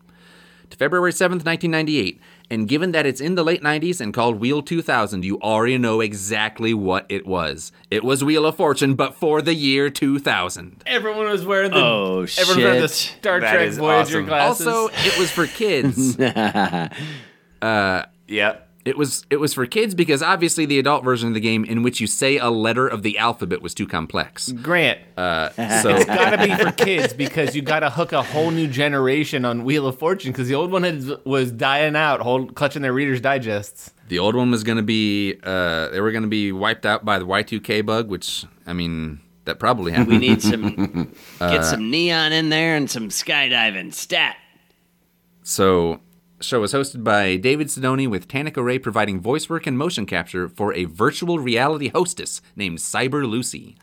to February 7th, 1998. And given that it's in the late 90s and called Wheel 2000, you already know exactly what it was. It was Wheel of Fortune, but for the year 2000. Everyone was wearing the Oh, everyone wearing the shit. Star That Trek Voyager awesome. glasses. Also, it was for kids. <laughs> Uh, yep. It was it was for kids because obviously the adult version of the game in which you say a letter of the alphabet was too complex. Grant, So it's gotta be for kids because you gotta hook a whole new generation on Wheel of Fortune because the old one had, was dying out, hold, clutching their Reader's Digests. the old one was going to be uh, they were going to be wiped out by the Y2K bug, which I mean that probably happened. We need some <laughs> get some neon in there and some skydiving stat. So, the show was hosted by David Sidoni with Tanika Ray providing voice work and motion capture for a virtual reality hostess named Cyber Lucy.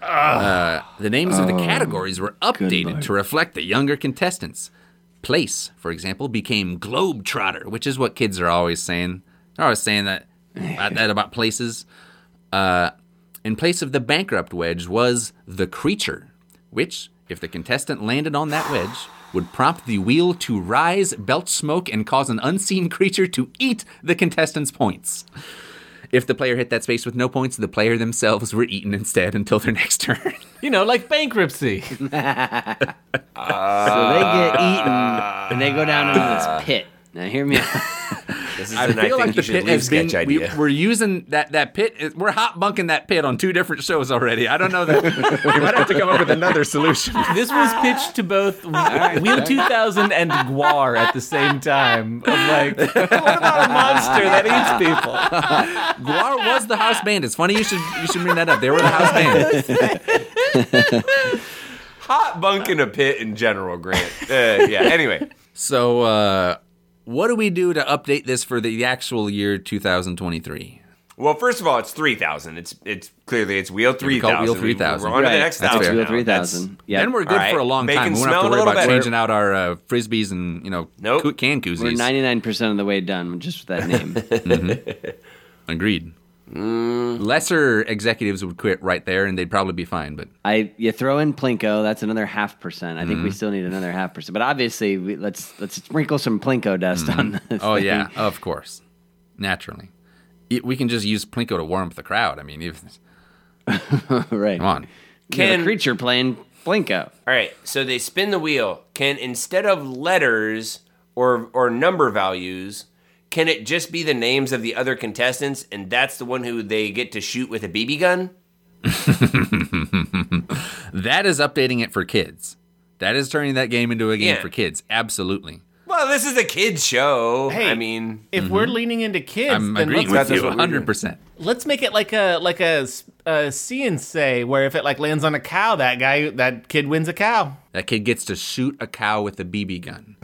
Uh, the names of the categories were updated to reflect the younger contestants. Place, for example, became Globetrotter, which is what kids are always saying. They're always saying that, about, that about places. Uh, in place of the bankrupt wedge was the creature, which, if the contestant landed on that wedge, would prompt the wheel to rise, belch smoke, and cause an unseen creature to eat the contestant's points. If the player hit that space with no points, the player themselves were eaten instead until their <laughs> next turn. You know, like bankruptcy. <laughs> So they get eaten and they go down into this pit. Now hear me out. <laughs> This is I an I, feel think like the pit has been. We, we're using that that pit. We're hot bunking that pit on two different shows already. I don't know that <laughs> we might have to come up with another solution. <laughs> This was pitched to both Wheel <laughs> 2000 and GWAR at the same time. Of like, what about a monster that eats people? GWAR was the house band. It's funny you should you should bring that up. They were the house band. Hot bunking a pit in general, Grant. Uh, yeah. Anyway, So, uh, what do we do to update this for the actual year 2023? well, first of all, it's three thousand. It's it's clearly it's wheel three we call it. Wheel 3000. We're on to the next That's thousand. fair. Wheel now. three That's- thousand. Yeah, Then we're good All right. for a long time. Bacon's We won't have to a worry little about better. changing out our uh, frisbees and you know Nope. coo- can koozies. We're ninety nine percent of the way done just with that name. <laughs> Agreed. Mm. Lesser executives would quit right there, and they'd probably be fine. But I you throw in Plinko, that's another half percent. I think we still need another half percent. But obviously, we, let's let's sprinkle some Plinko dust on this. oh thing. yeah, of course, naturally, It- we can just use Plinko to warm up the crowd. I mean, if, <laughs> right. come on. You got a Can- creature playing Plinko. All right, so they spin the wheel. Can instead of letters or or number values, can it just be the names of the other contestants, and that's the one who they get to shoot with a BB gun? <laughs> That is updating it for kids. That is turning that game into a game Yeah. for kids. Absolutely. Well, this is a kids show. Hey, I mean, If mm-hmm. we're leaning into kids, I'm then agreeing let's, with you what we're doing. 100%. let's make it like a like a see and say where if it like lands on a cow, that guy that kid wins a cow. That kid gets to shoot a cow with a BB gun.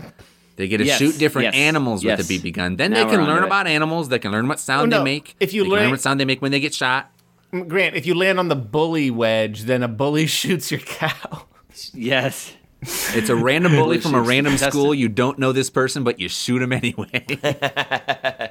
They get to Yes, shoot different yes, animals yes. with a BB gun. Then Now they can onto learn it. about animals. They can learn what sound Oh, no. they make. If you they can learn- learn what sound they make when they get shot. Grant, if you land on the bully wedge, then a bully <laughs> shoots your cow. Yes. It's a random bully from a random school. You don't know this person, but you shoot him anyway. <laughs>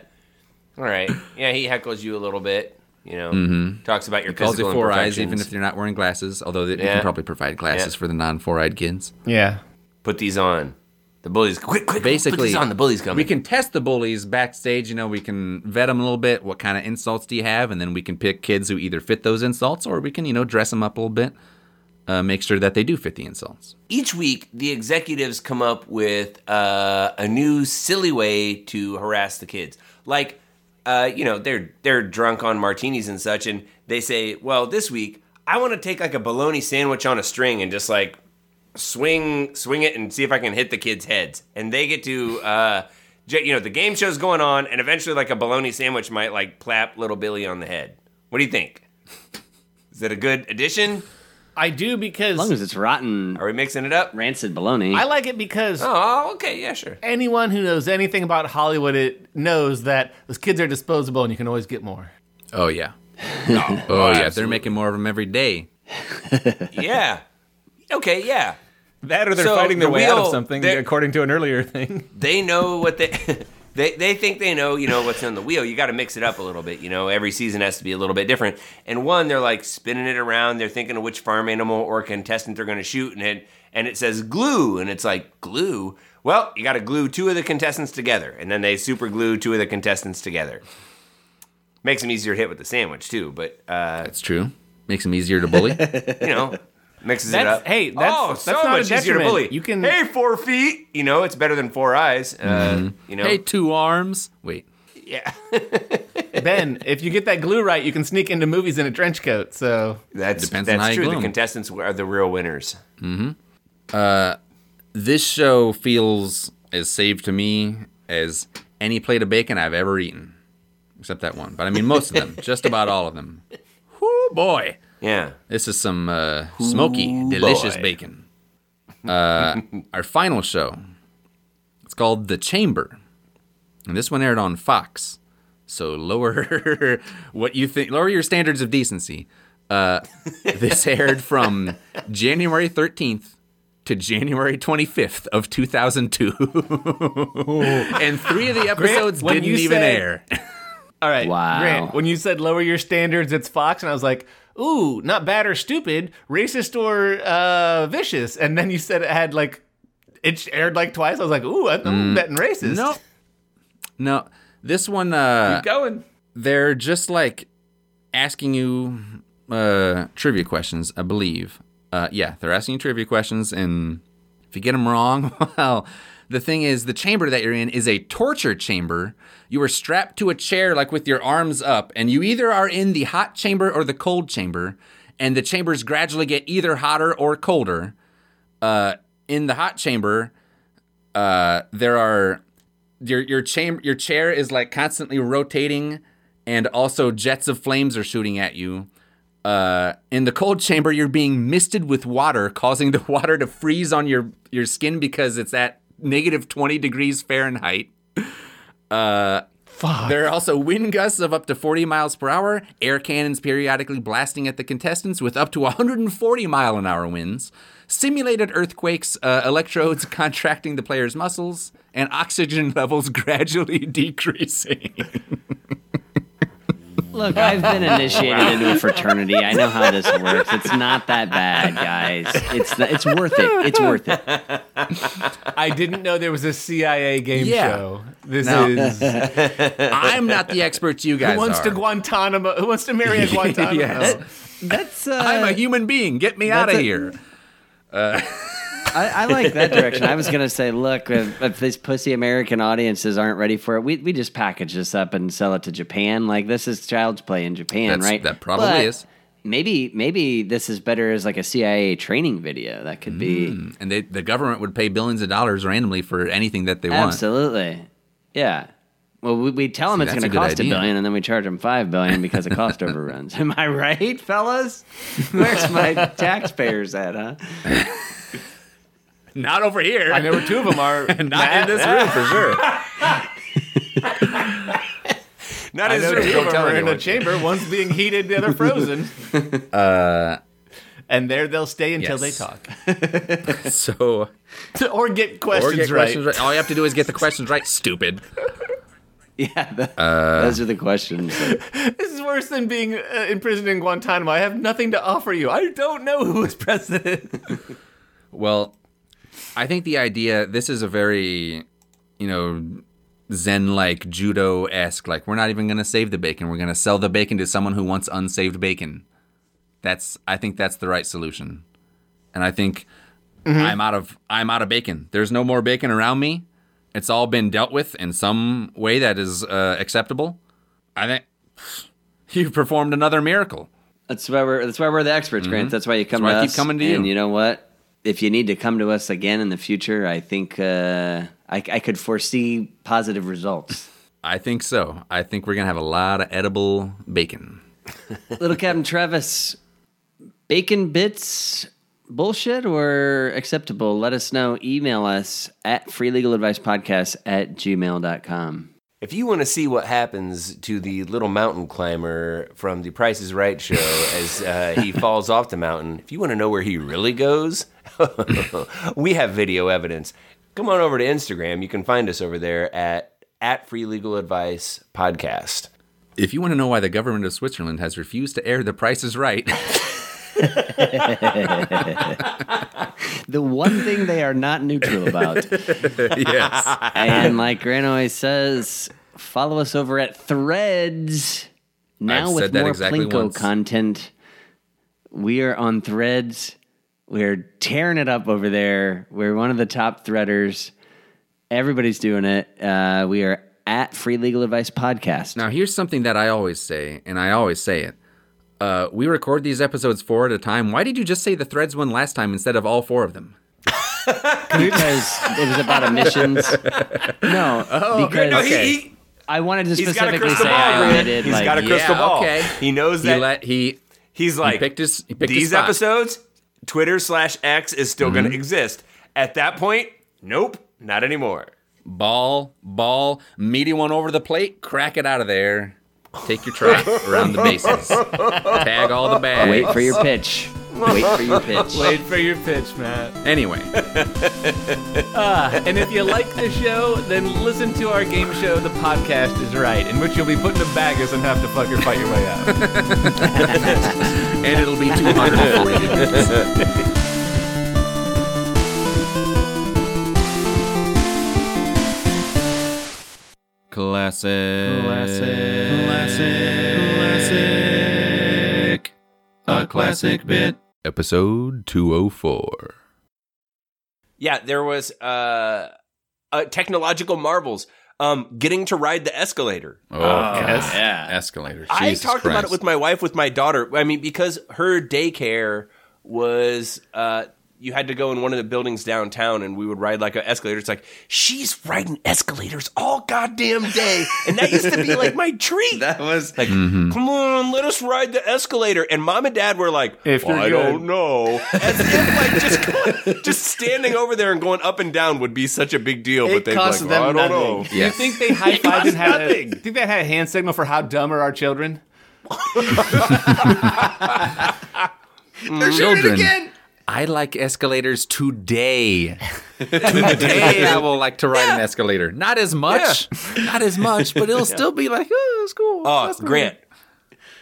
all right, yeah, he heckles you a little bit. You know, mm-hmm. talks about your Calls you physical four eyes, even if you're not wearing glasses. Although they, they Yeah. can probably provide glasses Yeah. for the non-four-eyed kids. Yeah. put these on. The bullies, quick, quick, Basically, on. The bullies coming. We can test the bullies backstage. You know, we can vet them a little bit. What kind of insults do you have? And then we can pick kids who either fit those insults, or we can, you know, dress them up a little bit, uh, make sure that they do fit the insults. each week the executives come up with uh, a new silly way to harass the kids like uh, you know they're they're drunk on martinis and such and they say well this week i want to take like a bologna sandwich on a string and just like swing swing it and see if i can hit the kids heads and they get to uh, <laughs> j- you know the game show's going on and eventually like a bologna sandwich might like plap little billy on the head what do you think is that a good addition I do because As long as it's rotten, are we mixing it up rancid bologna. I like it because oh okay yeah sure anyone who knows anything about Hollywood it knows that those kids are disposable and you can always get more. Oh yeah. <laughs> oh yeah, they're making more of them every day. <laughs> yeah. Okay, yeah. That or they're So, fighting their the way out of something, according to an earlier thing. <laughs> They know what they <laughs> they they think they know, you know, what's on the wheel. You got to mix it up a little bit, you know. Every season has to be a little bit different. And one, they're like spinning it around. They're thinking of which farm animal or contestant they're going to shoot, and it and it says glue, and it's like glue. Well, you got to glue two of the contestants together, and then they super glue two of the contestants together. Makes them easier to hit with the sandwich too, but uh, That's true. Makes them easier to bully. <laughs> you know, mixes it up. hey, that's- oh, that's so not a much easier to bully. You can- hey, four feet. You know, it's better than four eyes. Uh, You know, hey, two arms. Wait. yeah, <laughs> ben, if you get that glue right, you can sneak into movies in a trench coat. So that's Depends on that's how you true. glue The 'em. contestants are the real winners. Uh, This show feels as safe to me as any plate of bacon I've ever eaten, except that one. But I mean, most of them, just about all of them. <laughs> Whoo boy, Yeah, this is some uh, smoky, delicious boy. bacon. Uh, <laughs> our final show. It's called The Chamber, and this one aired on Fox. So lower <laughs> what you think, lower your standards of decency. Uh, <laughs> this aired from January 13th to January 25th of 2002. and three of the episodes when didn't even said- air. All right, Wow. Grant, when you said lower your standards, it's Fox, and I was like, ooh, not bad or stupid, racist or uh, vicious. And then you said it had like, it aired like twice. I was like, ooh, I'm betting racist. no. No. This one uh Keep going. they're just like asking you uh trivia questions, I believe. Uh yeah, they're asking you trivia questions and if you get them wrong, <laughs> well, the thing is the chamber that you're in is a torture chamber. You are strapped to a chair like with your arms up and you either are in the hot chamber or the cold chamber and the chambers gradually get either hotter or colder. Uh in the hot chamber, uh there are your your chamber your chair is like constantly rotating and also jets of flames are shooting at you uh, in the cold chamber you're being misted with water causing the <laughs> water to freeze on your your skin because it's at negative 20 degrees fahrenheit uh, There are also wind gusts of up to 40 miles per hour, air cannons periodically blasting at the contestants with up to 140 mile an hour winds, simulated earthquakes, uh, electrodes <laughs> contracting the player's muscles, and oxygen <laughs> levels <laughs> gradually decreasing. Look, I've been <laughs> initiated into a fraternity. I know how this works. It's not that bad, guys. It's it's worth it. It's worth it. I didn't know there was a CIA game Yeah. show. This No. is <laughs> I'm not the expert you guys who wants are. to Guantanamo? Who wants to marry a <laughs> Guantanamo? Yes. That's uh, I'm a human being. Get me out of a- here. I, I like that direction. I was <laughs> gonna say, look, if, if these pussy American audiences aren't ready for it, we we just package this up and sell it to Japan. Like this is child's play in Japan, That's- right? that probably But is. Maybe maybe this is better as like a CIA training video. That could be mm. And they, the government would pay billions of dollars randomly for anything that they want. absolutely, yeah. Well, we, we tell them See, it's going to cost a billion, and then we charge them five billion because of cost <laughs> overruns. Am I right, fellas? <laughs> Where's my taxpayers at, huh? Not over here. I know where two of them are. <laughs> Not in this room for sure. <laughs> Not I as know soon two don't of them tell are in a anyone. chamber. One's being heated, the other frozen. <laughs> Uh, and there they'll stay until Yes. they talk, So, or get questions or get right. questions right. All you have to do is get the questions right. Stupid. Yeah, the, those are the questions. This is worse than being uh, imprisoned in Guantanamo. I have nothing to offer you. I don't know who is president. Well, I think the idea this is a very, you know, Zen like judo esque. Like we're not even gonna save the bacon. We're gonna sell the bacon to someone who wants unsaved bacon. That's I think that's the right solution. And I think I'm out of I'm out of bacon. There's no more bacon around me. It's all been dealt with in some way that is uh, acceptable. I think <laughs> you've performed another miracle. That's why we're that's why we're the experts, Grant. That's why you come That's to why I us. keep coming to you. And you know what? If you need to come to us again in the future, I think uh, I, I could foresee positive results. I think so. I think we're gonna have a lot of edible bacon. <laughs> Little Captain Travis, bacon bits bullshit or acceptable? Let us know. Email us at freelegaladvicepodcast at gmail.com. If you want to see what happens to the little mountain climber from the Price is Right show as uh, he <laughs> falls off the mountain, if you want to know where he really goes, <laughs> we have video evidence. Come on over to Instagram. You can find us over there at at Free Legal Advice Podcast. If you want to know why the government of Switzerland has refused to air The Price is Right, <laughs> The one thing they are not neutral about. <laughs> yes, and like Grant always says, follow us over at Threads. Now I've with said that more exactly Plinko once. content. We are on Threads. We're tearing it up over there. We're one of the top threaders. Everybody's doing it. Uh, we are at Free Legal Advice Podcast. Now, here's something that I always say, and I always say it. Uh, we record these episodes four at a time. Why did you just say the threads one last time instead of all four of them? <laughs> because it was about emissions. No, because No, he- he, I wanted to he's got a specifically say ball. I Grant. omitted. He's like, got a crystal Yeah, ball. okay. He knows He that let he he's like picked his- he picked these spot. episodes. Twitter slash X is still Mm-hmm. going to exist. At that point, nope, not anymore. ball, ball, meaty one over the plate, crack it out of there. Take your try <laughs> around the bases. Tag all the bags. Wait for your pitch. Wait for your <laughs> pitch. Wait for your pitch, Matt. Anyway, <laughs> ah, And if you like the show, then listen to our game show, The Podcast is Right, in which you'll be put in a baggers and have to fucker fight your way out. <laughs> and it'll be 240 degrees. Classic. Classic. Classic. A classic bit. Episode 204. Yeah, there was uh, uh technological marvels. Um, getting to ride the escalator. Oh, God. yeah. Escalator. I Jesus talked about it with my wife, with my daughter. I mean, because her daycare was, uh, you had to go in one of the buildings downtown and we would ride like an escalator. It's like, she's riding escalators all goddamn day. And that used to be like my treat. <laughs> That was like, mm-hmm. come on, let us ride the escalator. And mom and dad were like, If you're I good. don't know. As if like just going, just standing over there and going up and down would be such a big deal. It but they'd costs like, them I don't know. nothing. Do you think they high fived and had a, think they had a hand signal for how dumb are our children? <laughs> Children. I like escalators today. <laughs> today, I will like to ride an escalator. Not as much, not as much, but it'll <laughs> still be like, oh, it's cool. Oh, That's cool. Grant.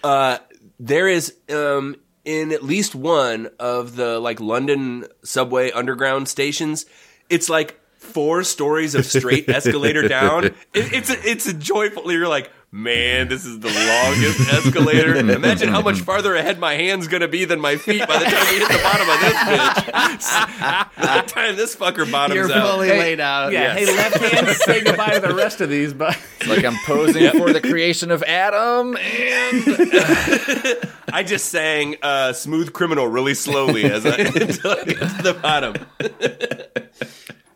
Uh, there is um in at least one of the like London subway underground stations. It's like four stories of straight <laughs> escalator down. It, it's a, it's a joyful. You're like, man, this is the longest <laughs> escalator. Imagine how much farther ahead my hand's gonna be than my feet by the time we hit the bottom of this bitch. <laughs> by the time this fucker bottoms you're out. fully laid out. Yeah, hey, left hand, say goodbye to the rest of these, but It's like I'm posing for the creation of Adam, and <laughs> I just sang uh, "Smooth Criminal" really slowly as I until I get to the bottom.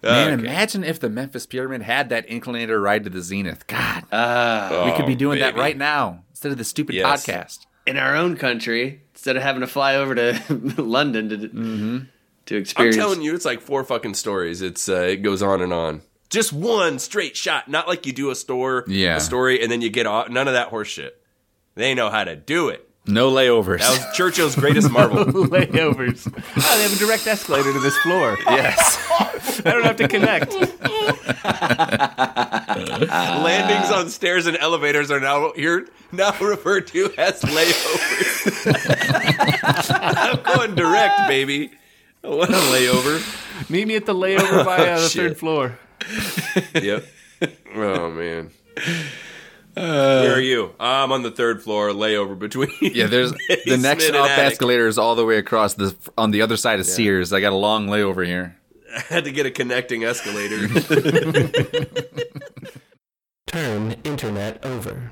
Man, imagine if the Memphis Pyramid had that inclinator ride to the zenith. God, Uh, we could be doing that right now instead of the stupid Yes. podcast. in our own country, instead of having to fly over to <laughs> London to to experience. I'm telling you, it's like four fucking stories. It's uh, it goes on and on. Just one straight shot, not like you do a store, Yeah. a story, and then you get off. None of that horse shit. They know how to do it. No layovers. That was Churchill's greatest <laughs> marvel. Layovers. Oh, they have a direct escalator to this floor. yes. <laughs> I don't have to connect. <laughs> Landings on stairs and elevators are now here now referred to as layovers. I'm going direct, baby. What a layover. Meet me at the layover by uh, the Shit. third floor. Yep. Oh man. Uh, Where are you? I'm on the third floor, layover between. <laughs> Yeah, there's <laughs> the next up attic. escalator is all the way across the on the other side of Sears. I got a long layover here. <laughs> I had to get a connecting escalator. Turn internet over.